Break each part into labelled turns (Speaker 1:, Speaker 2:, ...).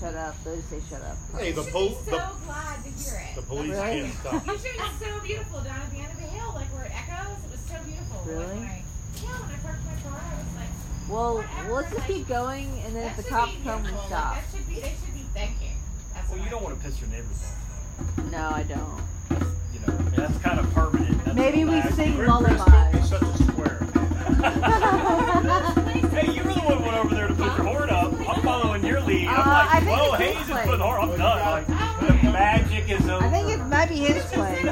Speaker 1: Shut up. They say shut up.
Speaker 2: Hey, the
Speaker 3: You should
Speaker 2: pol-
Speaker 3: so
Speaker 2: the,
Speaker 3: glad to hear it.
Speaker 2: the police
Speaker 1: Really?
Speaker 2: can't stop.
Speaker 3: You should be so beautiful down at the end of the hill, like where it echoes. It was so beautiful. Like,
Speaker 1: Really?
Speaker 3: when I, yeah, when I parked my car, I was like,
Speaker 1: Well,
Speaker 3: Whatever,
Speaker 1: let's just
Speaker 3: like,
Speaker 1: keep going, and then if the cops come, we stop.
Speaker 3: Like, that should be, they should be thanking. That's
Speaker 4: Well, you
Speaker 3: I
Speaker 4: don't want to piss your neighbors off.
Speaker 1: No, I don't.
Speaker 4: You know, that's kind of permanent. That's
Speaker 1: Maybe we sing
Speaker 2: Chris,
Speaker 1: lullabies.
Speaker 2: Such a square.
Speaker 4: hey, you were the one who went over there to put your horn up. I'm following your lead.
Speaker 1: Uh,
Speaker 4: I'm
Speaker 1: I
Speaker 4: like,
Speaker 1: think
Speaker 4: whoa,
Speaker 1: it's
Speaker 4: Hayes
Speaker 1: his
Speaker 4: is
Speaker 1: place.
Speaker 4: putting horn. I'm done. Like, the magic is over.
Speaker 1: I think it might be his place.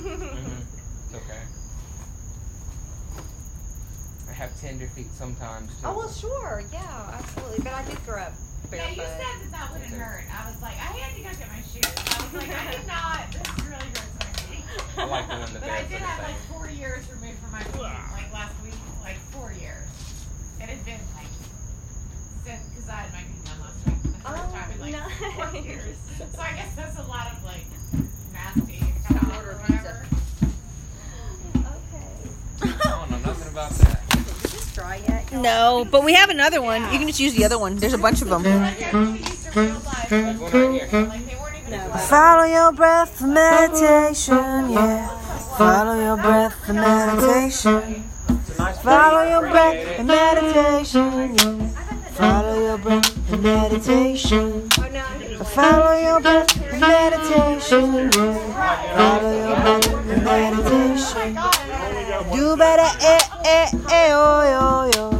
Speaker 5: Mm-hmm. It's okay. I have tender feet sometimes too.
Speaker 3: Oh well, sure, yeah, absolutely. But I did grow up barefoot.
Speaker 6: Yeah, you said that that wouldn't hurt. I was like, I had to go get my shoes. I was like, I did not. This is really hurts my feet.
Speaker 5: I like doing the
Speaker 6: But I
Speaker 5: barefoot
Speaker 6: did have like four years removed from my feet, like last week, like four years. It had been like since because I had my feet done last week for the first
Speaker 3: Oh,
Speaker 6: time in like four years. So I guess that's a lot of like nasty kind of
Speaker 1: Order
Speaker 6: or whatever.
Speaker 3: No, but we have another one. You can just use the other one. There's a bunch of them. Follow your breath for meditation, yeah. Follow your breath for meditation. Follow your breath for meditation. Follow your breath for meditation. Follow your breath for meditation. Follow your breath for meditation. Do better, eh, eh, eh, oh, yo, yo.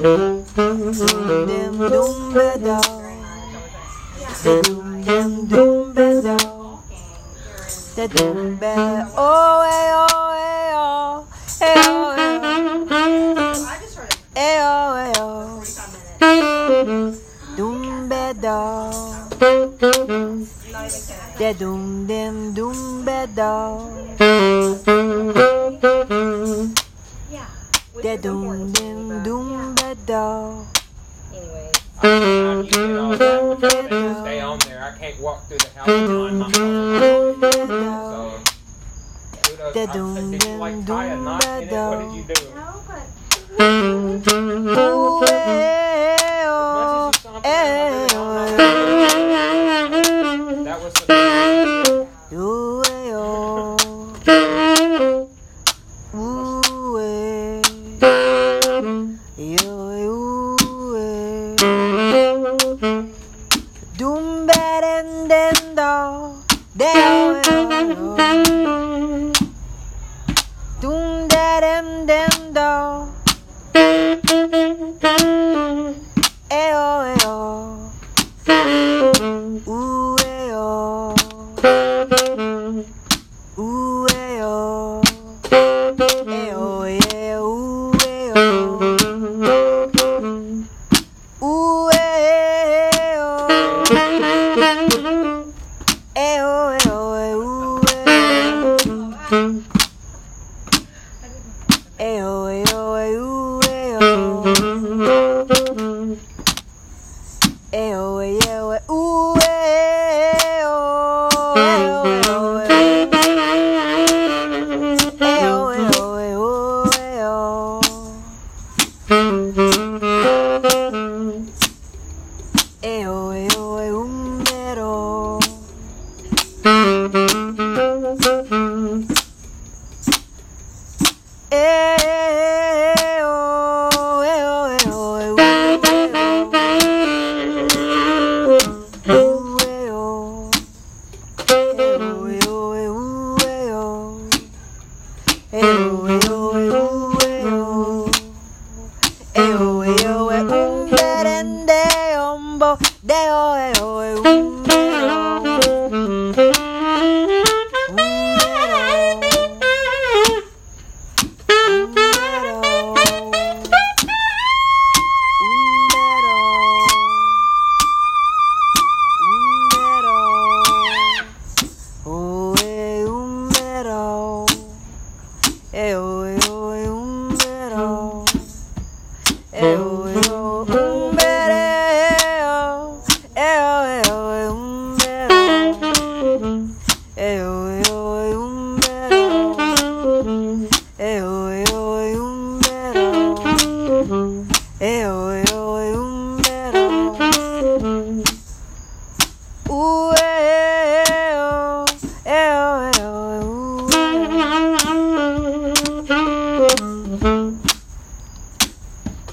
Speaker 3: Dum, dim, dum, be, do. Da, dum, dim, dum, be, oh, eh, oh, eh, oh. Eh, oh, eh, oh. Eh, oh, eh, oh.
Speaker 7: 45 minutes.
Speaker 3: Dum be do. Da dum dim dum be do.
Speaker 7: Yeah.
Speaker 3: Da dum dim dum be do.
Speaker 7: Anyway.
Speaker 5: I'm trying to get all that, but you need to Stay on there. I can't walk through the house on my phone.
Speaker 3: Dum be do.
Speaker 5: So, kudos.
Speaker 3: Da
Speaker 5: I
Speaker 3: dum
Speaker 5: said, Did you like
Speaker 3: dum
Speaker 5: tie a
Speaker 3: dum
Speaker 5: knot in it? What
Speaker 3: ba-dum.
Speaker 5: did you do?
Speaker 7: No, but
Speaker 3: Ooh,
Speaker 5: That was the
Speaker 3: den do, de o o o. Dum da dem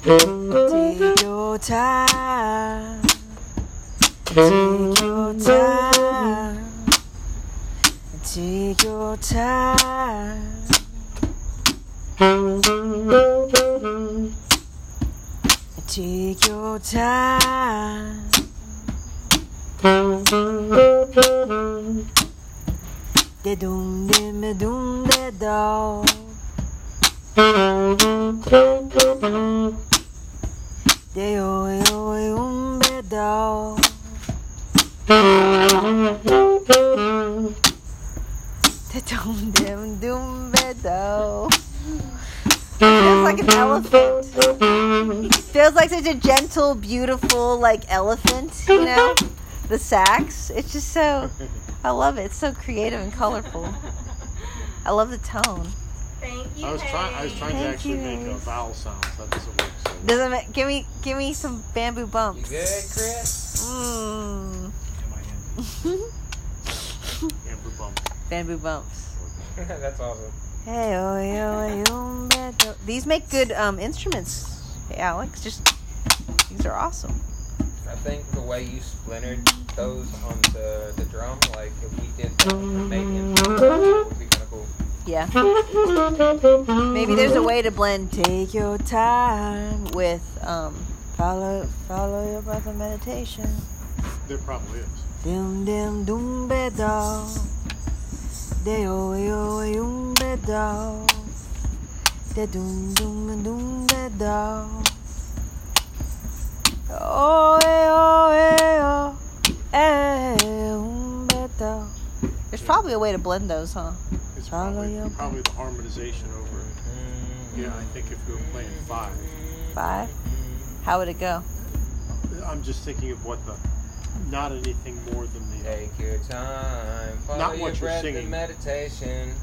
Speaker 3: Take your time. Take your time. Take your time. Take your time. De dum de me dum de do. De oi oi um be do. De dum dim dum be do. Feels like an elephant. Feels like such a gentle, beautiful, like elephant, you know? The sax. It's just so I love it. It's so creative and colorful. I love the tone.
Speaker 7: Thank you.
Speaker 2: I was trying. I was trying to actually
Speaker 3: you,
Speaker 2: make a vowel sound. That doesn't work. So.
Speaker 3: Doesn't it, give me give me some bamboo bumps.
Speaker 5: You
Speaker 3: bumps.
Speaker 5: good, Chris?
Speaker 3: Mmm.
Speaker 2: Amber bump.
Speaker 3: bamboo bumps.
Speaker 5: That's awesome.
Speaker 3: Hey, oh, yo, yo, beto. These make good um, instruments, hey, Alex. Just these are awesome.
Speaker 5: I think the way you splintered those on the, the drum, like if we did that with the main instrument, it would be kind of cool.
Speaker 3: Yeah. Maybe there's a way to blend "Take Your Time" with um, "Follow Follow Your Breath" and meditation.
Speaker 2: There probably is.
Speaker 3: Dim dim dum be do. De o yo yum be do. De dum dum dum be do. Oh eh oh eh oh be do. Eh, There's probably a way to blend those, huh?
Speaker 2: It's
Speaker 3: Follow
Speaker 2: probably,
Speaker 3: your-
Speaker 2: probably the harmonization over it. Mm. Yeah, I think if we were playing five,
Speaker 3: Five. How would it go?
Speaker 2: I'm just thinking of what the, not anything more than the,
Speaker 5: Take your time, follow
Speaker 2: Not
Speaker 5: your
Speaker 2: what you're
Speaker 5: breath
Speaker 2: singing.
Speaker 5: meditation.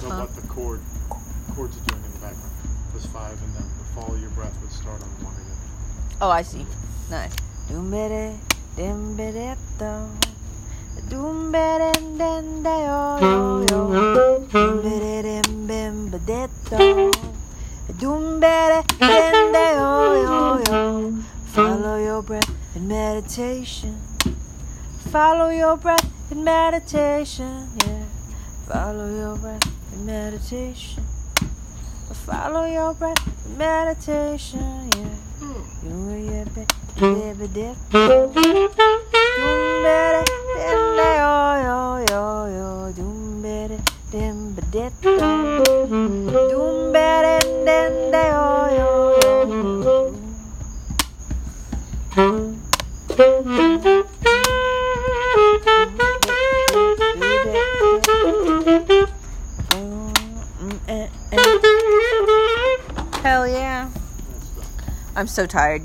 Speaker 2: than
Speaker 3: Huh?
Speaker 2: what the chord, chords are doing in the background. Was five, and then the follow your breath would start on one again.
Speaker 3: Oh, I see. Nice. Dum bere dim do. Dum bere den de yo yo yo. Dum bere dim bim ba de do. Dum bere den de yo yo yo. Follow your breath in meditation. Follow your breath in meditation. Yeah. Follow your breath in meditation. Follow your breath in meditation. Yeah. Hmm. You yeah, be, dip. Yo yo yo yo. Dip. Yo yo yo. Hell yeah. I'm so tired. You